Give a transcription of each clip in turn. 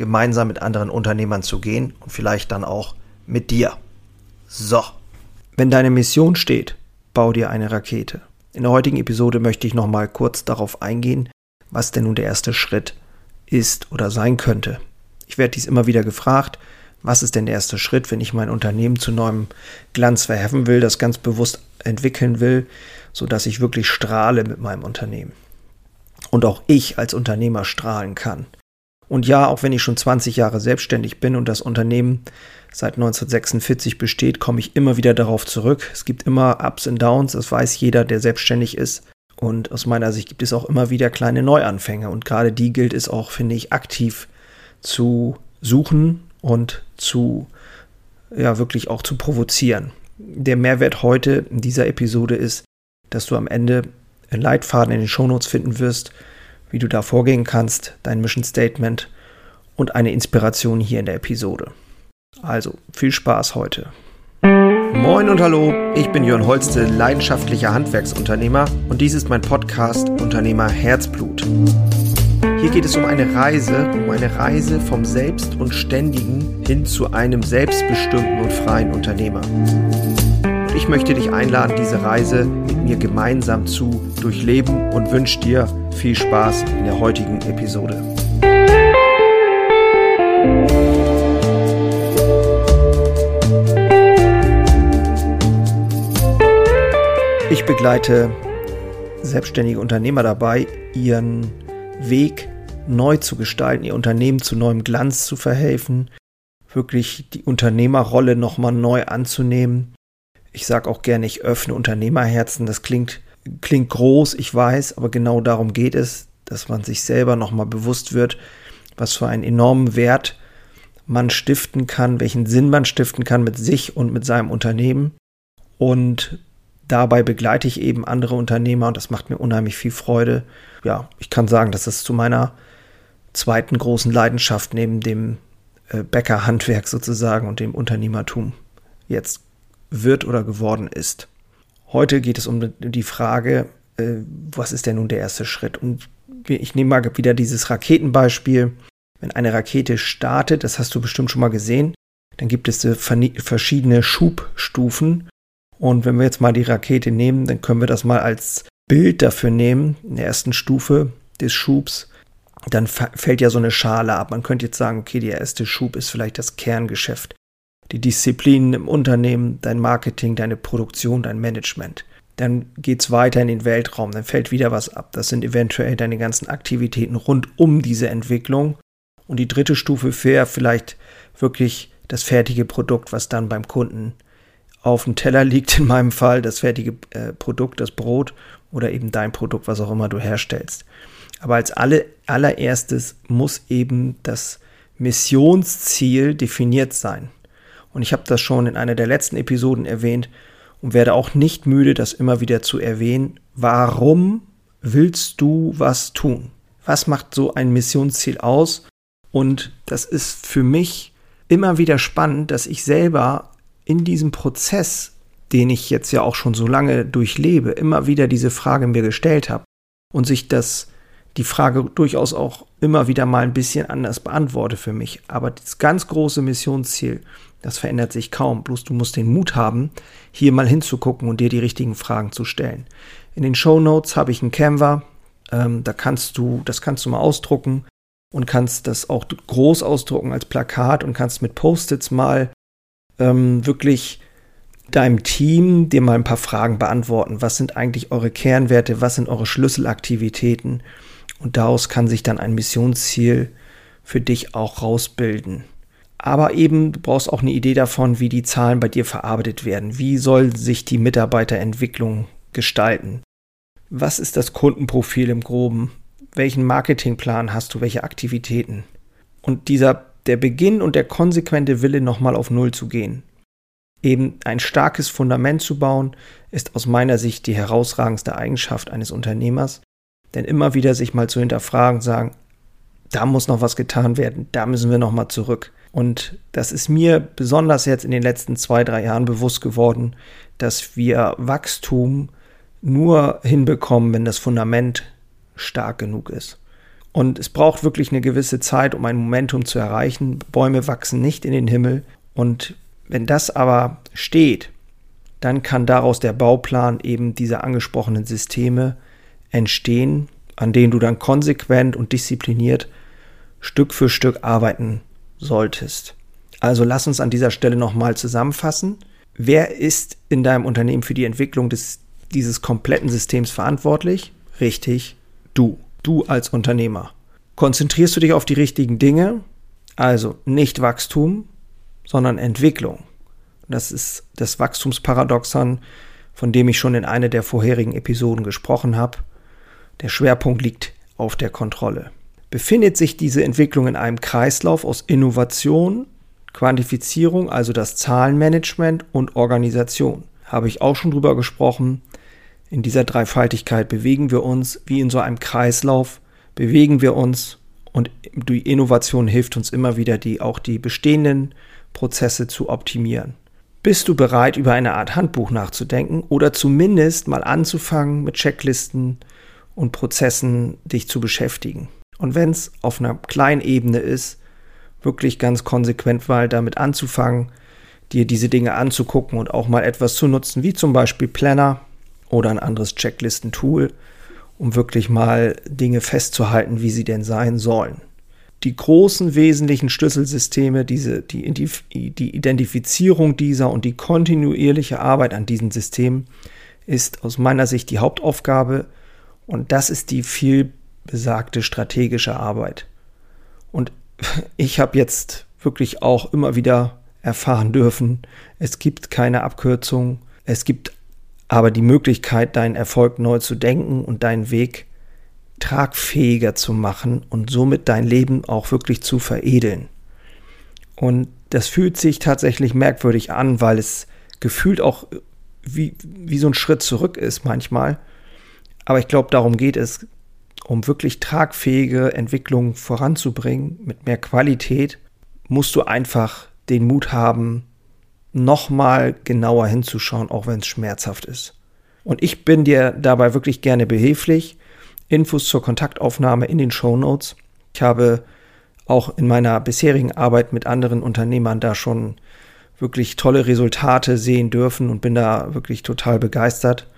gemeinsam mit anderen Unternehmern zu gehen und vielleicht dann auch mit dir. So. Wenn deine Mission steht, bau dir eine Rakete. In der heutigen Episode möchte ich nochmal kurz darauf eingehen, was denn nun der erste Schritt ist oder sein könnte. Ich werde dies immer wieder gefragt, was ist denn der erste Schritt, wenn ich mein Unternehmen zu neuem Glanz verheffen will, das ganz bewusst entwickeln will, sodass ich wirklich strahle mit meinem Unternehmen. Und auch ich als Unternehmer strahlen kann. Und ja, auch wenn ich schon 20 Jahre selbstständig bin und das Unternehmen seit 1946 besteht, komme ich immer wieder darauf zurück. Es gibt immer Ups und Downs, das weiß jeder, der selbstständig ist. Und aus meiner Sicht gibt es auch immer wieder kleine Neuanfänge. Und gerade die gilt es auch, finde ich, aktiv zu suchen und zu, ja, wirklich auch zu provozieren. Der Mehrwert heute in dieser Episode ist, dass du am Ende einen Leitfaden in den Shownotes finden wirst, wie du da vorgehen kannst, dein Mission Statement und eine Inspiration hier in der Episode. Also viel Spaß heute. Moin und hallo, ich bin Jörn Holste, leidenschaftlicher Handwerksunternehmer und dies ist mein Podcast Unternehmer Herzblut. Hier geht es um eine Reise, um eine Reise vom Selbst und Ständigen hin zu einem selbstbestimmten und freien Unternehmer. Und ich möchte dich einladen, diese Reise mit mir gemeinsam zu durchleben und wünsche dir viel Spaß in der heutigen Episode. Ich begleite selbstständige Unternehmer dabei, ihren Weg neu zu gestalten, ihr Unternehmen zu neuem Glanz zu verhelfen, wirklich die Unternehmerrolle nochmal neu anzunehmen ich sage auch gerne, ich öffne Unternehmerherzen. Das klingt, klingt groß, ich weiß, aber genau darum geht es, dass man sich selber nochmal bewusst wird, was für einen enormen Wert man stiften kann, welchen Sinn man stiften kann mit sich und mit seinem Unternehmen. Und dabei begleite ich eben andere Unternehmer und das macht mir unheimlich viel Freude. Ja, ich kann sagen, dass es zu meiner zweiten großen Leidenschaft neben dem äh, Bäckerhandwerk sozusagen und dem Unternehmertum jetzt wird oder geworden ist. Heute geht es um die Frage, äh, was ist denn nun der erste Schritt? Und ich nehme mal wieder dieses Raketenbeispiel. Wenn eine Rakete startet, das hast du bestimmt schon mal gesehen, dann gibt es verschiedene Schubstufen. Und wenn wir jetzt mal die Rakete nehmen, dann können wir das mal als Bild dafür nehmen, in der ersten Stufe des Schubs. Dann fällt ja so eine Schale ab. Man könnte jetzt sagen, okay, der erste Schub ist vielleicht das Kerngeschäft die Disziplinen im Unternehmen, dein Marketing, deine Produktion, dein Management. Dann geht es weiter in den Weltraum, dann fällt wieder was ab. Das sind eventuell deine ganzen Aktivitäten rund um diese Entwicklung. Und die dritte Stufe wäre vielleicht wirklich das fertige Produkt, was dann beim Kunden auf dem Teller liegt, in meinem Fall, das fertige äh, Produkt, das Brot oder eben dein Produkt, was auch immer du herstellst. Aber als alle, allererstes muss eben das Missionsziel definiert sein. Und ich habe das schon in einer der letzten Episoden erwähnt und werde auch nicht müde, das immer wieder zu erwähnen. Warum willst du was tun? Was macht so ein Missionsziel aus? Und das ist für mich immer wieder spannend, dass ich selber in diesem Prozess, den ich jetzt ja auch schon so lange durchlebe, immer wieder diese Frage mir gestellt habe und sich das die Frage durchaus auch immer wieder mal ein bisschen anders beantworte für mich. Aber das ganz große Missionsziel, das verändert sich kaum. Bloß du musst den Mut haben, hier mal hinzugucken und dir die richtigen Fragen zu stellen. In den Show Notes habe ich ein Canva. Ähm, da kannst du, das kannst du mal ausdrucken und kannst das auch groß ausdrucken als Plakat und kannst mit Post-its mal ähm, wirklich deinem Team dir mal ein paar Fragen beantworten. Was sind eigentlich eure Kernwerte? Was sind eure Schlüsselaktivitäten? Und daraus kann sich dann ein Missionsziel für dich auch rausbilden. Aber eben, du brauchst auch eine Idee davon, wie die Zahlen bei dir verarbeitet werden. Wie soll sich die Mitarbeiterentwicklung gestalten? Was ist das Kundenprofil im Groben? Welchen Marketingplan hast du? Welche Aktivitäten? Und dieser der Beginn und der konsequente Wille, nochmal auf Null zu gehen. Eben ein starkes Fundament zu bauen, ist aus meiner Sicht die herausragendste Eigenschaft eines Unternehmers. Denn immer wieder sich mal zu hinterfragen, sagen, da muss noch was getan werden, da müssen wir nochmal zurück. Und das ist mir besonders jetzt in den letzten zwei, drei Jahren bewusst geworden, dass wir Wachstum nur hinbekommen, wenn das Fundament stark genug ist. Und es braucht wirklich eine gewisse Zeit, um ein Momentum zu erreichen. Bäume wachsen nicht in den Himmel. Und wenn das aber steht, dann kann daraus der Bauplan eben dieser angesprochenen Systeme entstehen, an denen du dann konsequent und diszipliniert Stück für Stück arbeiten solltest. Also lass uns an dieser Stelle nochmal zusammenfassen. Wer ist in deinem Unternehmen für die Entwicklung des, dieses kompletten Systems verantwortlich? Richtig, du. Du als Unternehmer. Konzentrierst du dich auf die richtigen Dinge? Also nicht Wachstum, sondern Entwicklung. Das ist das Wachstumsparadoxon, von dem ich schon in einer der vorherigen Episoden gesprochen habe. Der Schwerpunkt liegt auf der Kontrolle. Befindet sich diese Entwicklung in einem Kreislauf aus Innovation, Quantifizierung, also das Zahlenmanagement und Organisation? Habe ich auch schon drüber gesprochen. In dieser Dreifaltigkeit bewegen wir uns wie in so einem Kreislauf, bewegen wir uns und die Innovation hilft uns immer wieder, die auch die bestehenden Prozesse zu optimieren. Bist du bereit, über eine Art Handbuch nachzudenken oder zumindest mal anzufangen, mit Checklisten und Prozessen dich zu beschäftigen? Und wenn es auf einer kleinen Ebene ist, wirklich ganz konsequent mal damit anzufangen, dir diese Dinge anzugucken und auch mal etwas zu nutzen, wie zum Beispiel Planner oder ein anderes Checklistentool, um wirklich mal Dinge festzuhalten, wie sie denn sein sollen die großen wesentlichen Schlüsselsysteme, diese, die, die Identifizierung dieser und die kontinuierliche Arbeit an diesen Systemen ist aus meiner Sicht die Hauptaufgabe und das ist die viel besagte strategische Arbeit. Und ich habe jetzt wirklich auch immer wieder erfahren dürfen, es gibt keine Abkürzung, es gibt aber die Möglichkeit, deinen Erfolg neu zu denken und deinen Weg tragfähiger zu machen und somit dein Leben auch wirklich zu veredeln. Und das fühlt sich tatsächlich merkwürdig an, weil es gefühlt auch wie, wie so ein Schritt zurück ist manchmal. Aber ich glaube, darum geht es, um wirklich tragfähige Entwicklung voranzubringen mit mehr Qualität, musst du einfach den Mut haben, nochmal genauer hinzuschauen, auch wenn es schmerzhaft ist. Und ich bin dir dabei wirklich gerne behilflich. Infos zur Kontaktaufnahme in den Show Notes. Ich habe auch in meiner bisherigen Arbeit mit anderen Unternehmern da schon wirklich tolle Resultate sehen dürfen und bin da wirklich total begeistert.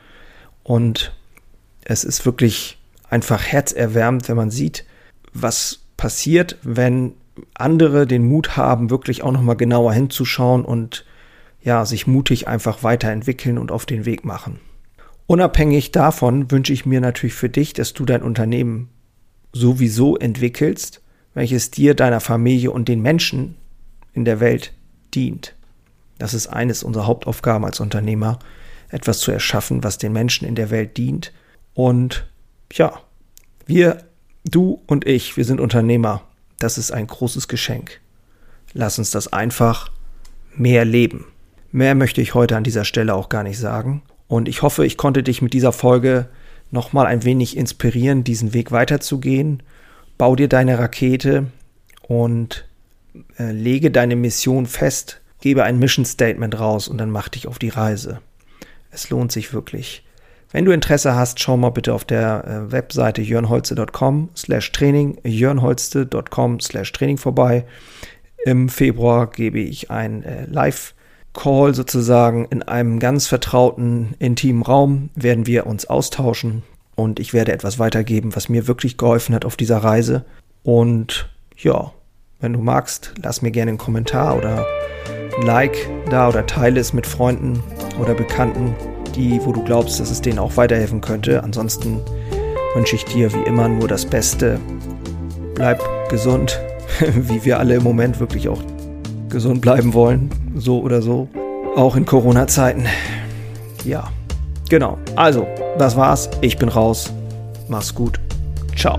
Und es ist wirklich einfach herzerwärmend, wenn man sieht, was passiert, wenn andere den Mut haben, wirklich auch nochmal genauer hinzuschauen und ja, sich mutig einfach weiterentwickeln und auf den Weg machen. Unabhängig davon wünsche ich mir natürlich für dich, dass du dein Unternehmen sowieso entwickelst, welches dir, deiner Familie und den Menschen in der Welt dient. Das ist eines unserer Hauptaufgaben als Unternehmer, etwas zu erschaffen, was den Menschen in der Welt dient. Und ja, wir, du und ich, wir sind Unternehmer. Das ist ein großes Geschenk. Lass uns das einfach mehr leben. Mehr möchte ich heute an dieser Stelle auch gar nicht sagen. Und ich hoffe, ich konnte dich mit dieser Folge nochmal ein wenig inspirieren, diesen Weg weiterzugehen. Bau dir deine Rakete und äh, lege deine Mission fest, gebe ein Mission Statement raus und dann mach dich auf die Reise. Es lohnt sich wirklich. Wenn du Interesse hast, schau mal bitte auf der äh, Webseite jörnholze.com slash Training, jörnholze.com slash Training vorbei. Im Februar gebe ich ein äh, Live- Call sozusagen in einem ganz vertrauten, intimen Raum werden wir uns austauschen und ich werde etwas weitergeben, was mir wirklich geholfen hat auf dieser Reise. Und ja, wenn du magst, lass mir gerne einen Kommentar oder ein Like da oder teile es mit Freunden oder Bekannten, die, wo du glaubst, dass es denen auch weiterhelfen könnte. Ansonsten wünsche ich dir wie immer nur das Beste. Bleib gesund, wie wir alle im Moment wirklich auch gesund bleiben wollen, so oder so, auch in Corona-Zeiten. Ja, genau. Also, das war's. Ich bin raus. Mach's gut. Ciao.